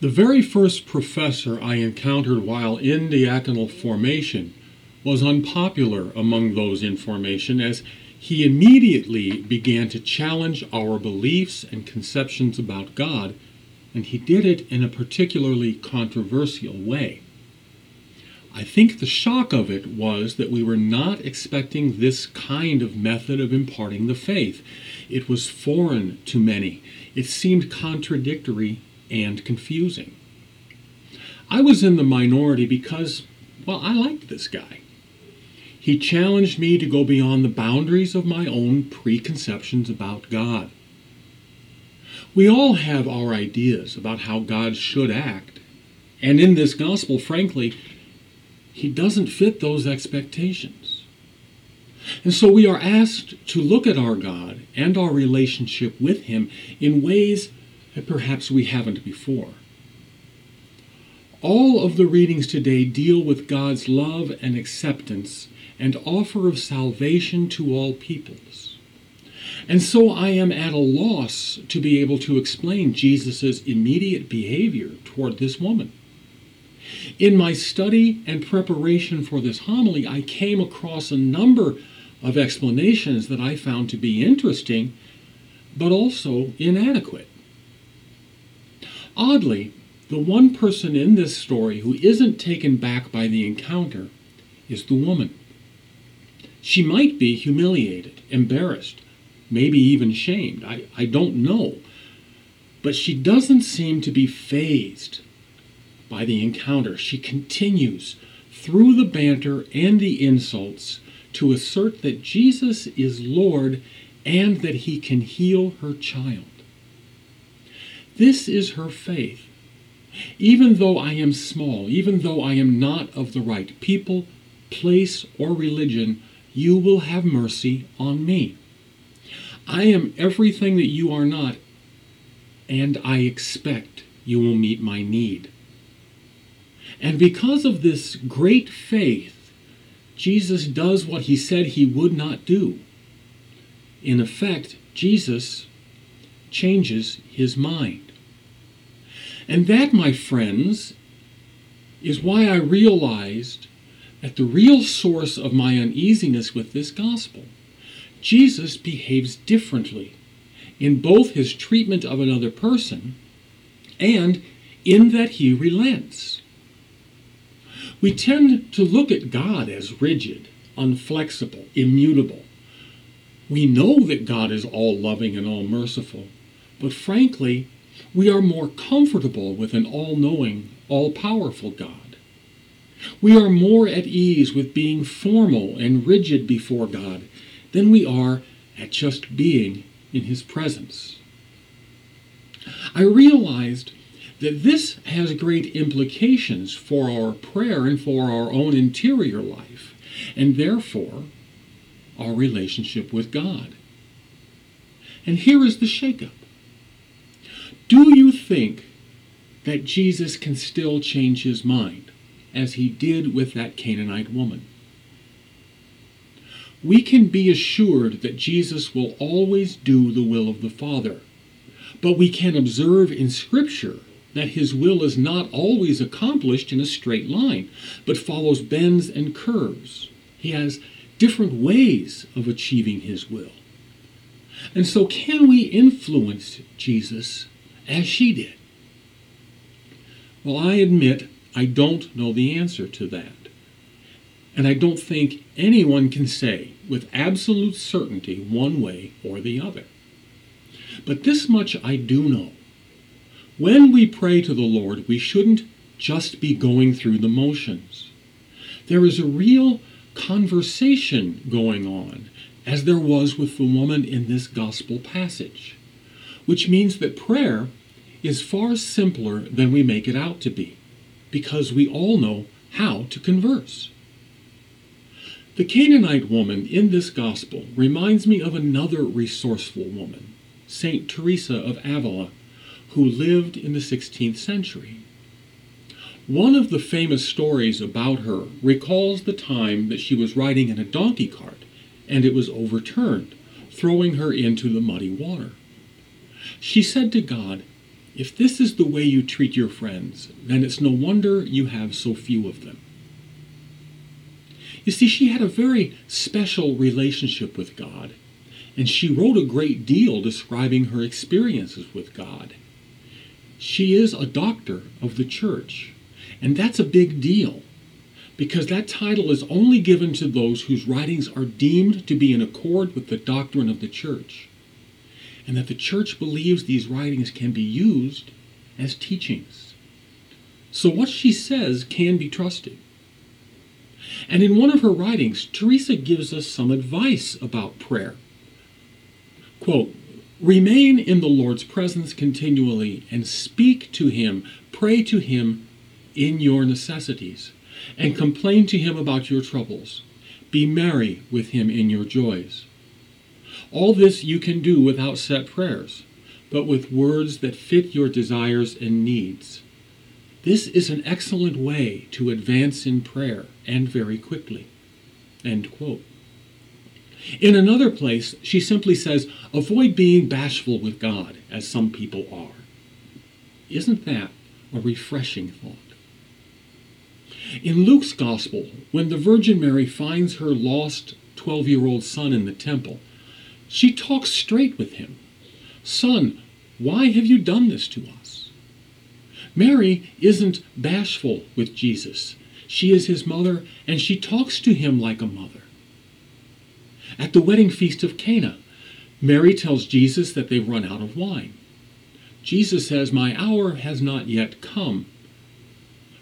The very first professor I encountered while in diaconal formation was unpopular among those in formation as he immediately began to challenge our beliefs and conceptions about God, and he did it in a particularly controversial way. I think the shock of it was that we were not expecting this kind of method of imparting the faith. It was foreign to many. It seemed contradictory and confusing. I was in the minority because, well, I liked this guy. He challenged me to go beyond the boundaries of my own preconceptions about God. We all have our ideas about how God should act, and in this gospel, frankly, he doesn't fit those expectations. And so we are asked to look at our God and our relationship with Him in ways perhaps we haven't before. All of the readings today deal with God's love and acceptance and offer of salvation to all peoples. And so I am at a loss to be able to explain Jesus' immediate behavior toward this woman. In my study and preparation for this homily, I came across a number of explanations that I found to be interesting, but also inadequate. Oddly, the one person in this story who isn't taken back by the encounter is the woman. She might be humiliated, embarrassed, maybe even shamed. I, I don't know. But she doesn't seem to be fazed by the encounter. She continues through the banter and the insults to assert that Jesus is Lord and that he can heal her child. This is her faith. Even though I am small, even though I am not of the right people, place, or religion, you will have mercy on me. I am everything that you are not, and I expect you will meet my need. And because of this great faith, Jesus does what he said he would not do. In effect, Jesus changes his mind. And that, my friends, is why I realized that the real source of my uneasiness with this gospel, Jesus behaves differently in both his treatment of another person and in that he relents. We tend to look at God as rigid, unflexible, immutable. We know that God is all loving and all merciful, but frankly, we are more comfortable with an all knowing, all powerful God. We are more at ease with being formal and rigid before God than we are at just being in His presence. I realized that this has great implications for our prayer and for our own interior life, and therefore our relationship with God. And here is the shakeup. Do you think that Jesus can still change his mind, as he did with that Canaanite woman? We can be assured that Jesus will always do the will of the Father, but we can observe in Scripture that his will is not always accomplished in a straight line, but follows bends and curves. He has different ways of achieving his will. And so, can we influence Jesus as she did? Well, I admit I don't know the answer to that. And I don't think anyone can say with absolute certainty one way or the other. But this much I do know when we pray to the Lord, we shouldn't just be going through the motions. There is a real conversation going on, as there was with the woman in this gospel passage, which means that prayer is far simpler than we make it out to be, because we all know how to converse. The Canaanite woman in this gospel reminds me of another resourceful woman, St. Teresa of Avila who lived in the 16th century. One of the famous stories about her recalls the time that she was riding in a donkey cart and it was overturned, throwing her into the muddy water. She said to God, If this is the way you treat your friends, then it's no wonder you have so few of them. You see, she had a very special relationship with God, and she wrote a great deal describing her experiences with God. She is a doctor of the church, and that's a big deal because that title is only given to those whose writings are deemed to be in accord with the doctrine of the church, and that the church believes these writings can be used as teachings. So what she says can be trusted. And in one of her writings, Teresa gives us some advice about prayer. Quote, Remain in the Lord's presence continually and speak to Him, pray to Him in your necessities, and complain to Him about your troubles. Be merry with Him in your joys. All this you can do without set prayers, but with words that fit your desires and needs. This is an excellent way to advance in prayer, and very quickly. In another place, she simply says, Avoid being bashful with God, as some people are. Isn't that a refreshing thought? In Luke's Gospel, when the Virgin Mary finds her lost 12 year old son in the temple, she talks straight with him. Son, why have you done this to us? Mary isn't bashful with Jesus. She is his mother, and she talks to him like a mother. At the wedding feast of Cana, Mary tells Jesus that they've run out of wine. Jesus says, My hour has not yet come.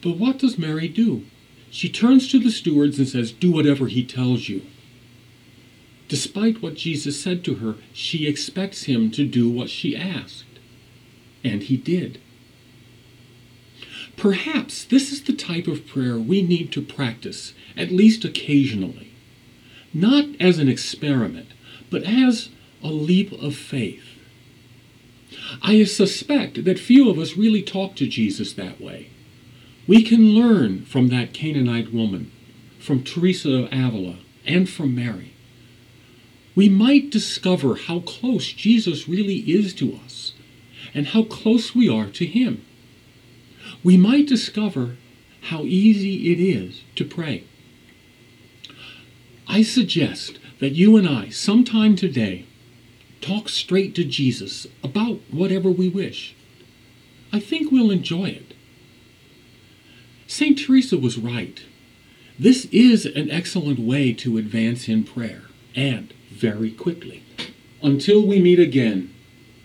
But what does Mary do? She turns to the stewards and says, Do whatever he tells you. Despite what Jesus said to her, she expects him to do what she asked. And he did. Perhaps this is the type of prayer we need to practice, at least occasionally. Not as an experiment, but as a leap of faith. I suspect that few of us really talk to Jesus that way. We can learn from that Canaanite woman, from Teresa of Avila, and from Mary. We might discover how close Jesus really is to us and how close we are to Him we might discover how easy it is to pray. I suggest that you and I, sometime today, talk straight to Jesus about whatever we wish. I think we'll enjoy it. St. Teresa was right. This is an excellent way to advance in prayer, and very quickly. Until we meet again,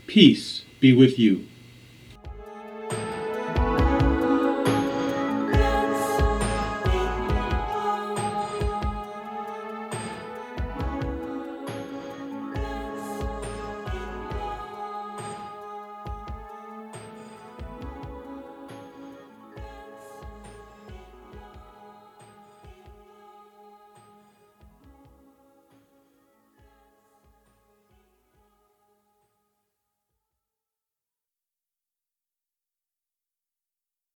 peace be with you.